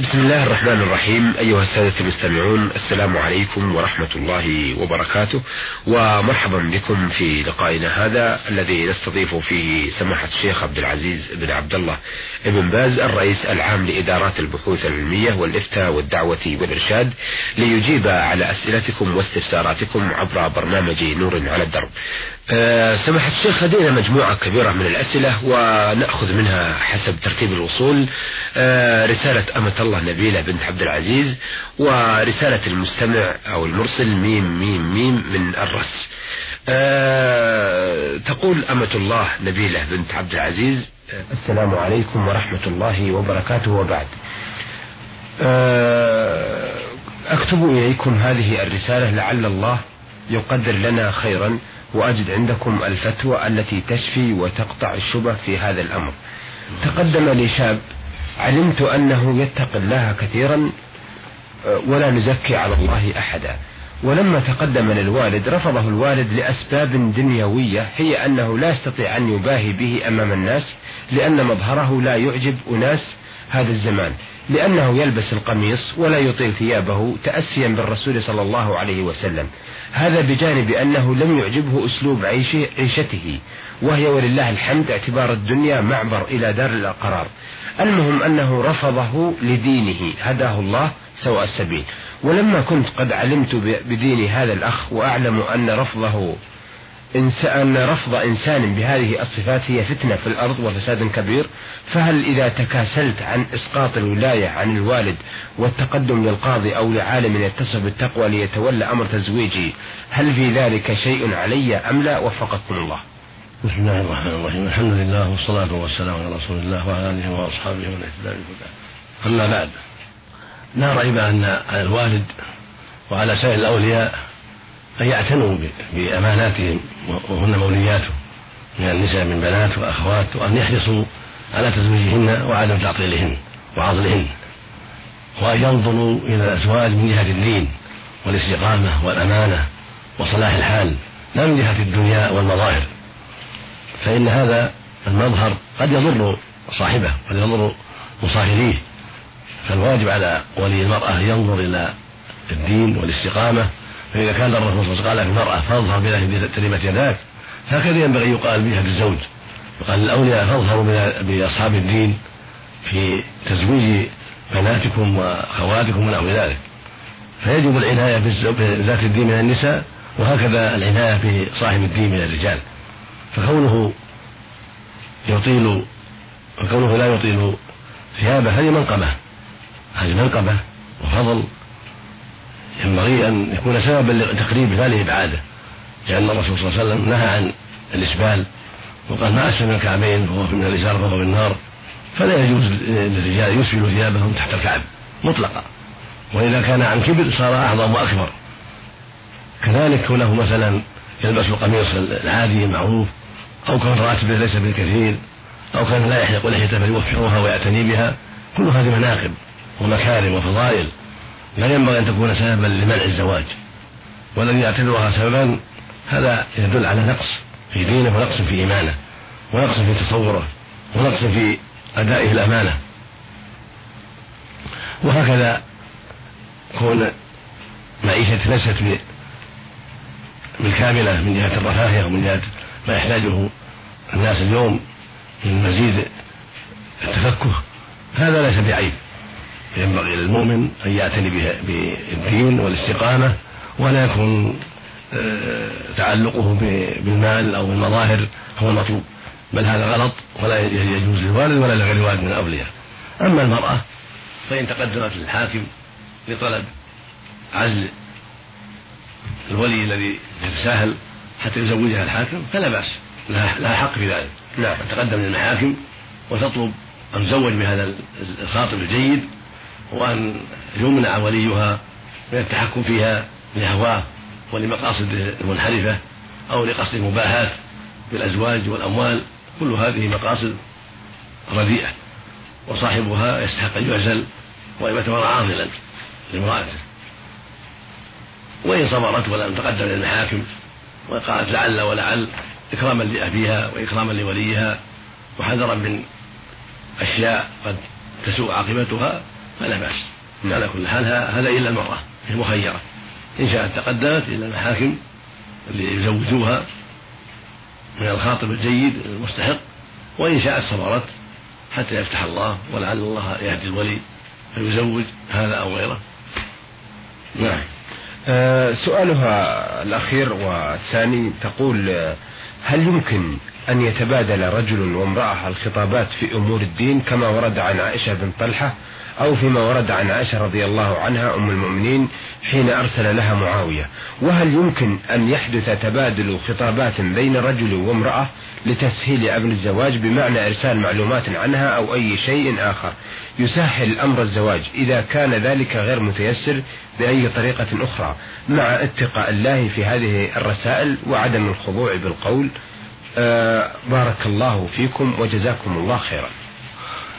بسم الله الرحمن الرحيم. أيها السادة المستمعون السلام عليكم ورحمة الله وبركاته. ومرحبا بكم في لقائنا هذا الذي نستضيف فيه سماحة الشيخ عبد العزيز بن عبد الله بن باز الرئيس العام لإدارات البحوث العلمية والإفتاء والدعوة والإرشاد ليجيب على أسئلتكم واستفساراتكم عبر برنامج نور على الدرب. أه سماحة الشيخ لدينا مجموعة كبيرة من الأسئلة ونأخذ منها حسب ترتيب الوصول. أه رسالة أمة الله نبيلة بنت عبد العزيز ورسالة المستمع أو المرسل ميم ميم ميم من الرس أه تقول أمة الله نبيلة بنت عبد العزيز السلام عليكم ورحمة الله وبركاته وبعد. أكتب إليكم هذه الرسالة لعل الله يقدر لنا خيرا وأجد عندكم الفتوى التي تشفي وتقطع الشبه في هذا الأمر. تقدم لي شاب علمت أنه يتقي الله كثيرا ولا نزكي على الله أحدا. ولما تقدم للوالد رفضه الوالد لأسباب دنيوية هي أنه لا يستطيع أن يباهي به أمام الناس لأن مظهره لا يعجب أناس هذا الزمان. لأنه يلبس القميص ولا يطيل ثيابه تأسيا بالرسول صلى الله عليه وسلم. هذا بجانب أنه لم يعجبه أسلوب عيشه عيشته وهي ولله الحمد اعتبار الدنيا معبر إلى دار القرار. المهم أنه رفضه لدينه هداه الله سواء السبيل. ولما كنت قد علمت بدين هذا الأخ وأعلم أن رفضه أن رفض إنسان بهذه الصفات هي فتنة في الأرض وفساد كبير فهل إذا تكاسلت عن إسقاط الولاية عن الوالد والتقدم للقاضي أو لعالم يتصف بالتقوى ليتولى أمر تزويجي هل في ذلك شيء علي أم لا؟ وفقكم الله. بسم الله الرحمن الرحيم. الحمد لله والصلاة والسلام على رسول الله وعلى آله وأصحابه ومن اهتدى أما بعد لا ريب أن على الوالد وعلى سائر الأولياء أن يعتنوا بأماناتهم وهن مولياته من النساء من بنات وأخوات وأن يحرصوا على تزويجهن وعدم تعطيلهن وعضلهن وأن ينظروا إلى الأزواج من جهة الدين والاستقامة والأمانة وصلاح الحال لا من جهة الدنيا والمظاهر. فإن هذا المظهر قد يضر صاحبه قد يضر مصاهريه فالواجب على ولي المرأة أن ينظر إلى الدين والاستقامة فإذا كان الرسول صلى الله عليه وسلم قال المرأة فأظهر ترمت يداك هكذا ينبغي يقال بها للزوج يقال للأولياء فأظهروا بأصحاب الدين في تزويج بناتكم وأخواتكم ونحو ذلك. فيجب العناية بذات الدين من النساء وهكذا العناية بصاحب الدين من الرجال. فكونه يطيل وكونه لا يطيل ثيابه هذه منقبة هذه منقبة وفضل. ينبغي أن يكون سببا لتقريب ذلك إبعاده لأن الرسول صلى الله عليه وسلم نهى عن الإسبال وقال ما أسفل من الكعبين فهو من الإزار فهو بالنار فلا يجوز للرجال يسبلوا ثيابهم تحت الكعب مطلقا. وإذا كان عن كبر صار أعظم وأكبر. كذلك كونه مثلا يلبس القميص العادي المعروف أو كان راتبه ليس بالكثير أو كان لا يحلق لحيته فليوفرها ويعتني بها كل هذه مناقب ومكارم وفضائل. لا ينبغي أن تكون سببا لمنع الزواج؟ والذي يعتبرها سببا هذا يدل على نقص في دينه ونقص في إيمانه ونقص في تصوره ونقص في أدائه الأمانة وهكذا كون معيشة ليست بالكاملة من جهة الرفاهية ومن جهة ما يحتاجه الناس اليوم من مزيد التفكه هذا ليس بعيب. ينبغي للمؤمن أن يعتني بالدين والاستقامة ولا يكون آه، تعلقه بالمال أو بالمظاهر هو المطلوب بل هذا غلط ولا يجوز للوالد ولا لغير الوالد من الأولياء. أما المرأة فإن تقدمت للحاكم لطلب عزل الولي الذي يتساهل حتى يزوجها الحاكم فلا بأس لها حق في ذلك. لا تقدم للمحاكم وتطلب أن تزوج بهذا الخاطب الجيد وأن يمنع وليها من التحكم فيها لهواه ولمقاصد المنحرفة أو لقصد المباهاة بالأزواج والأموال كل هذه مقاصد رديئة وصاحبها يستحق أن يعزل وأن يعتبر عاضلا لامرأته وإن صبرت ولم تقدم إلى المحاكم وقالت لعل ولعل إكراما لأبيها وإكراما لوليها وحذرا من أشياء قد تسوء عاقبتها فلا بأس. نعم. على كل حال هذا إلا المرأة هي مخيرة. إن شاءت تقدمت إلى المحاكم اللي يزوجوها من الخاطب الجيد المستحق وإن شاءت صبرت حتى يفتح الله ولعل الله يهدي الولي فيزوج هذا أو غيره. نعم. آه سؤالها الأخير والثاني تقول آه، هل يمكن أن يتبادل رجل وامرأة الخطابات في أمور الدين كما ورد عن عائشة بن طلحة؟ أو فيما ورد عن عائشة رضي الله عنها أم المؤمنين حين أرسل لها معاوية. وهل يمكن أن يحدث تبادل خطابات بين رجل وامرأة لتسهيل أمر الزواج بمعنى إرسال معلومات عنها أو أي شيء آخر؟ يسهل أمر الزواج إذا كان ذلك غير متيسر بأي طريقة أخرى مع اتقاء الله في هذه الرسائل وعدم الخضوع بالقول. آه بارك الله فيكم وجزاكم الله خيرا.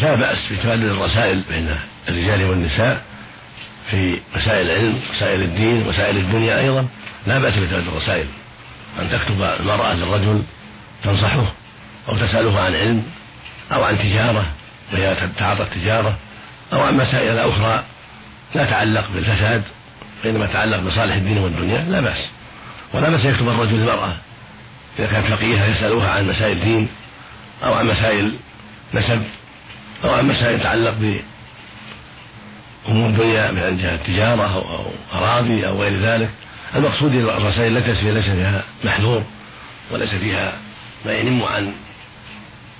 لا بأس بتبادل الرسائل بين الرجال والنساء في مسائل العلم مسائل الدين مسائل الدنيا أيضا. لا بأس بتبادل الرسائل. أن تكتب المرأة للرجل تنصحه أو تسأله عن علم أو عن تجارة وهي تعاطى التجارة أو عن مسائل أخرى لا تعلق بالفساد وإنما تعلق بصالح الدين والدنيا لا بأس. ولا بأس يكتب الرجل المرأة إذا كانت فقيهة يسألوها عن مسائل دين أو عن مسائل نسب. أو عن مسائل تتعلق بأمور الدنيا من جهة التجارة أو أراضي أو غير ذلك. المقصود الرسائل التي ليس فيها محذور وليس فيها ما ينم عن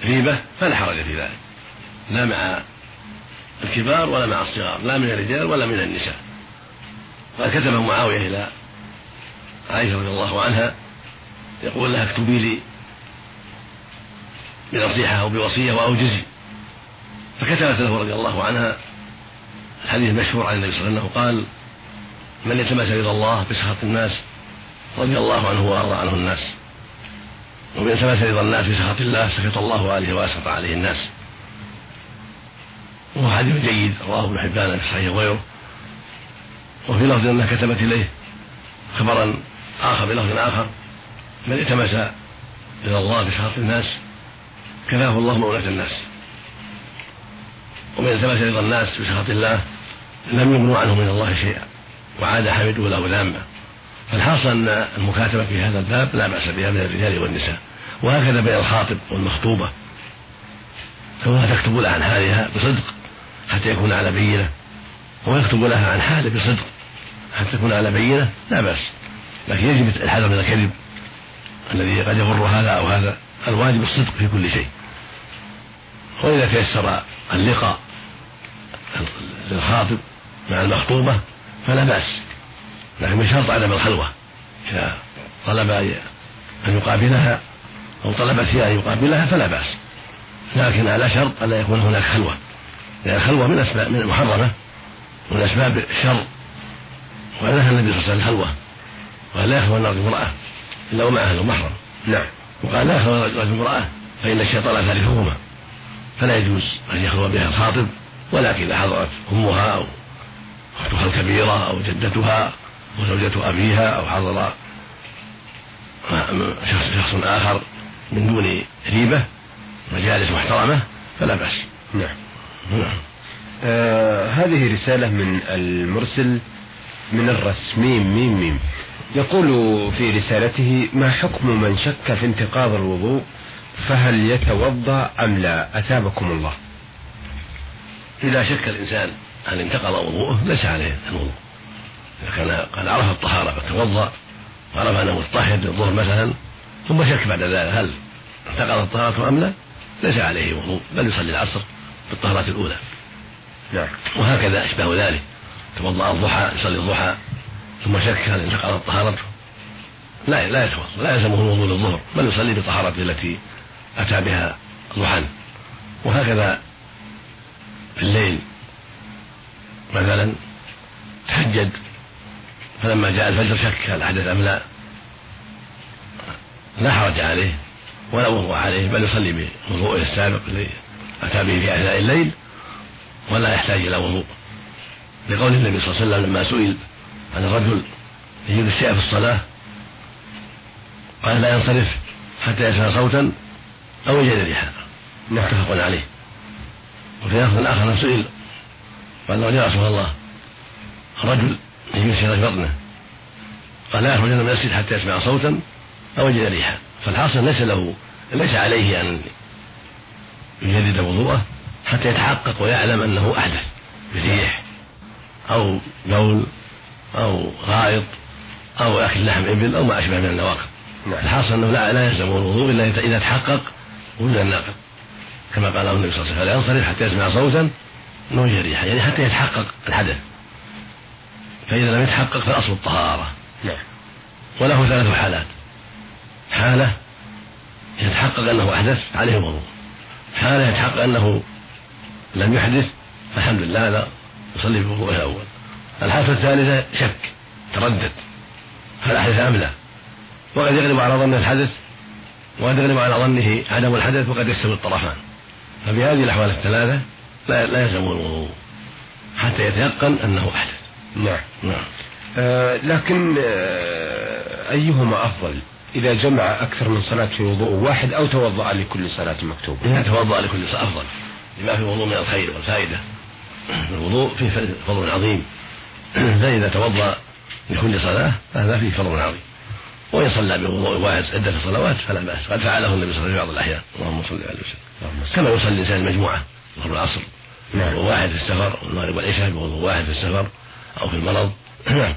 ريبة فلا حرج في ذلك. لا مع الكبار ولا مع الصغار لا من الرجال ولا من النساء. قد كتب معاوية إلى عائشة رضي الله عنها يقول لها اكتبي لي بنصيحة أو بوصية وأوجزي. فكتبت له رضي الله عنها الحديث المشهور عن النبي صلى الله عليه وسلم قال من التمس رضا الله بسخط الناس رضي الله عنه وأرضى عنه الناس ومن التمس رضا الناس بسخط الله سخط الله عليه وأسخط عليه الناس. وهو حديث جيد رواه ابن حبان في الصحيح وغيره وفي لفظ أنها كتبت إليه خبرا آخر بلفظ آخر من التمس رضا الله بسخط الناس كفاه الله مولة الناس. ومن التمس رضا الناس بسخط الله لم يغنوا عنه من الله شيئا وعاد حمده له ذاما فالحاصل أن المكاتبة في هذا الباب لا بأس بها من الرجال والنساء. وهكذا بين الخاطب والمخطوبة. كونها تكتب لها عن حالها بصدق حتى يكون على بينة. ويكتب لها عن حاله بصدق حتى تكون على بينة لا بأس. لكن يجب الحذر من الكذب الذي قد يغر هذا أو هذا. الواجب الصدق في كل شيء. وإذا تيسر اللقاء للخاطب مع المخطوبة فلا بأس لكن بشرط عدم الخلوة. إذا طلب أن يقابلها أو طلبت هي أن يقابلها فلا بأس لكن على شرط ألا يكون هناك خلوة لأن الخلوة من أسباب من المحرمة من أسباب الشر ونهى النبي صلى الله عليه وسلم الخلوة وقال لا يخلو الرجل امرأة إلا ومعها أهل محرم. نعم. وقال لا يخلو الرجل امرأة فإن الشيطان ثالثهما فلا يجوز أن يخلو بها الخاطب. ولكن إذا حضرت أمها أو أختها الكبيرة أو جدتها أو زوجة أبيها أو حضر شخص آخر من دون ريبة مجالس محترمة فلا بأس. نعم. نعم. آه هذه رسالة من المرسل من الرسميم ميم ميم. يقول في رسالته ما حكم من شك في انتقاض الوضوء؟ فهل يتوضأ أم لا؟ أثابكم الله. إذا شك الإنسان هل انتقض وضوءه ليس عليه الوضوء إذا كان قد عرف الطهارة فتوضأ وعرف أنه متطهر للظهر مثلا ثم شك بعد ذلك هل انتقضت الطهارة أم لا؟ ليس عليه وضوء بل يصلي العصر بالطهارات الأولى. نعم. وهكذا أشباه ذلك توضأ الضحى يصلي الضحى ثم شك هل انتقضت طهارته لا لا يتوضأ لا يلزمه الوضوء للظهر بل يصلي بطهارته التي أتى بها ضحى وهكذا في الليل. مثلا تهجد فلما جاء الفجر شك هل أحدث أم لا. لا حرج عليه ولا وضوء عليه بل يصلي بوضوءه السابق الذي أتى به في أثناء الليل ولا يحتاج إلى وضوء. لقول النبي صلى الله عليه وسلم لما سئل عن الرجل يجد الشيء في الصلاة قال لا ينصرف حتى يسمع صوتا أو يجد ريحا. متفق عليه. وفي لفظ آخر سئل قال يا رسول الله رجل يمشي في بطنه قال لا يخرجن من المسجد حتى يسمع صوتا أو يجد ريحا فالحاصل ليس له ليس عليه أن يجدد وضوءه حتى يتحقق ويعلم أنه أحدث بريح أو بول أو غائط أو أكل لحم إبل أو ما أشبه من النواقض نعم. الحاصل أنه لا, لا يلزم الوضوء إلا إذا تحقق وجود الناقض كما قال النبي صلى الله عليه وسلم لا ينصرف حتى يسمع صوتا أو يجد ريحا يعني حتى يتحقق الحدث. فإذا لم يتحقق فالأصل الطهارة. نعم. وله ثلاث حالات. حالة يتحقق أنه أحدث عليه الوضوء. حالة يتحقق أنه لم يحدث فالحمد لله هذا يصلي بوضوءه الأول. الحالة الثالثة شك تردد. هل أحدث أم لا؟ وقد يغلب على ظن الحدث وقد يغلب على ظنه عدم الحدث وقد يستوي الطرفان. ففي هذه الأحوال الثلاثة لا, لا يلزمه الوضوء حتى يتيقن أنه أحدث. نعم. نعم. آه لكن آه أيهما أفضل إذا جمع أكثر من صلاة في وضوء واحد أو توضأ لكل صلاة مكتوبة؟ إذا توضأ لكل صلاة أفضل لما في الوضوء من الخير والفائدة. الوضوء فيه فضل عظيم. فإذا توضأ لكل صلاة فهذا فيه فضل عظيم. وإن صلى بوضوء واحد عدة صلوات فلا بأس. قد فعله النبي صلى الله عليه وسلم في بعض الأحيان. اللهم صل عليه وسلم. كما يصلي الإنسان مجموعة. ظهر العصر. نعم. واحد في السفر والمغرب والعشاء بوضوء واحد في السفر أو في المرض. نعم.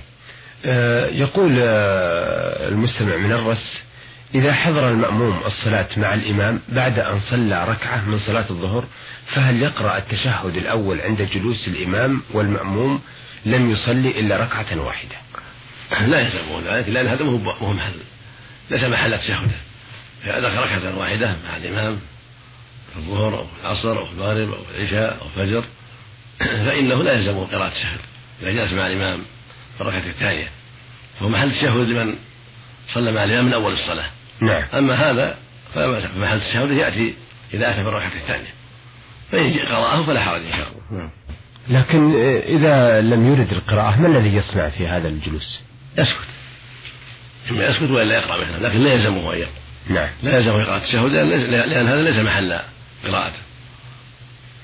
آه، يقول آه، المستمع من الرس إذا حضر المأموم الصلاة مع الإمام بعد أن صلى ركعة من صلاة الظهر فهل يقرأ التشهد الأول عند جلوس الإمام والمأموم لم يصلي إلا ركعة واحدة؟ لا يلزمه ذلك لأن هذا مو محل ليس محل تشهده فإذا ركعة واحدة مع الإمام في الظهر أو في العصر أو في المغرب أو في العشاء أو الفجر. فإنه لا يلزمه قراءة التشهد إذا جلس مع الإمام في الركعة الثانية. فهو محل التشهد لمن صلى مع الإمام من أول الصلاة. نعم. أما هذا فمحل التشهد يأتي إذا أتى في الركعة الثانية. فإن قرأه فلا حرج إن شاء الله. نعم. لكن إذا لم يرد القراءة ما الذي يصنع في هذا الجلوس؟ يسكت. إما يسكت وإلا يقرأ مثلا لكن لا يلزمه أن يقرأ. نعم. لا يلزمه قراءة التشهد لأن هذا ليس محل قراءته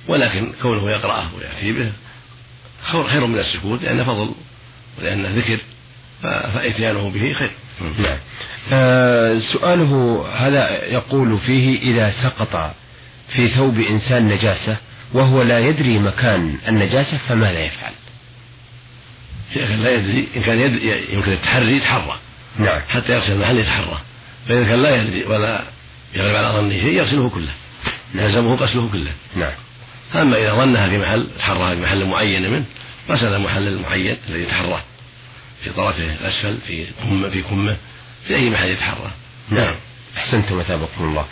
ولكن كونه يقرأه ويأتي به خير من السكوت لأن فضل ولأنه ذكر فإتيانه به خير. نعم. آه سؤاله هذا يقول فيه إذا سقط في ثوب إنسان نجاسة وهو لا يدري مكان النجاسة فماذا يفعل؟ كان لا يدري إن كان يدري يمكن التحري يتحرى. نعم. حتى يغسل المحل يتحرى. فإذا كان لا يدري ولا يغلب على ظنه شيء يغسله كله. يلزمه غسله كله. نعم. أما إذا ظنها في محل تحرى في محل معين منه غسل المحل المعين الذي يتحراه في طرفه الأسفل في كمه في كمه في أي محل يتحرى. نعم. أحسنتم وثابكم الله.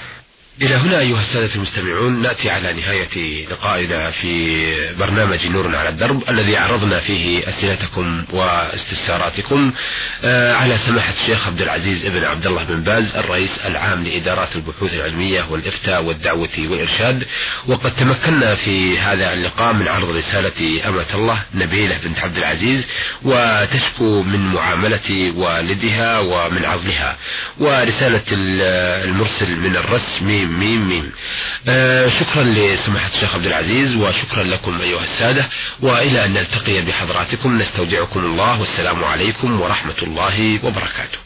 إلى هنا أيها السادة المستمعون نأتي على نهاية لقائنا في برنامج نور على الدرب الذي عرضنا فيه أسئلتكم واستفساراتكم آه، على سماحة الشيخ عبد العزيز ابن عبد الله بن باز الرئيس العام لإدارات البحوث العلمية والإفتاء والدعوة والإرشاد. وقد تمكنا في هذا اللقاء من عرض رسالة أمة الله نبيلة بنت عبد العزيز وتشكو من معاملة والدها ومن عضلها ورسالة المرسل من الرسم ميم ميم ميم. آه شكرا لسماحة الشيخ عبد العزيز وشكرا لكم أيها السادة وإلى أن نلتقي بحضراتكم نستودعكم الله والسلام عليكم ورحمة الله وبركاته.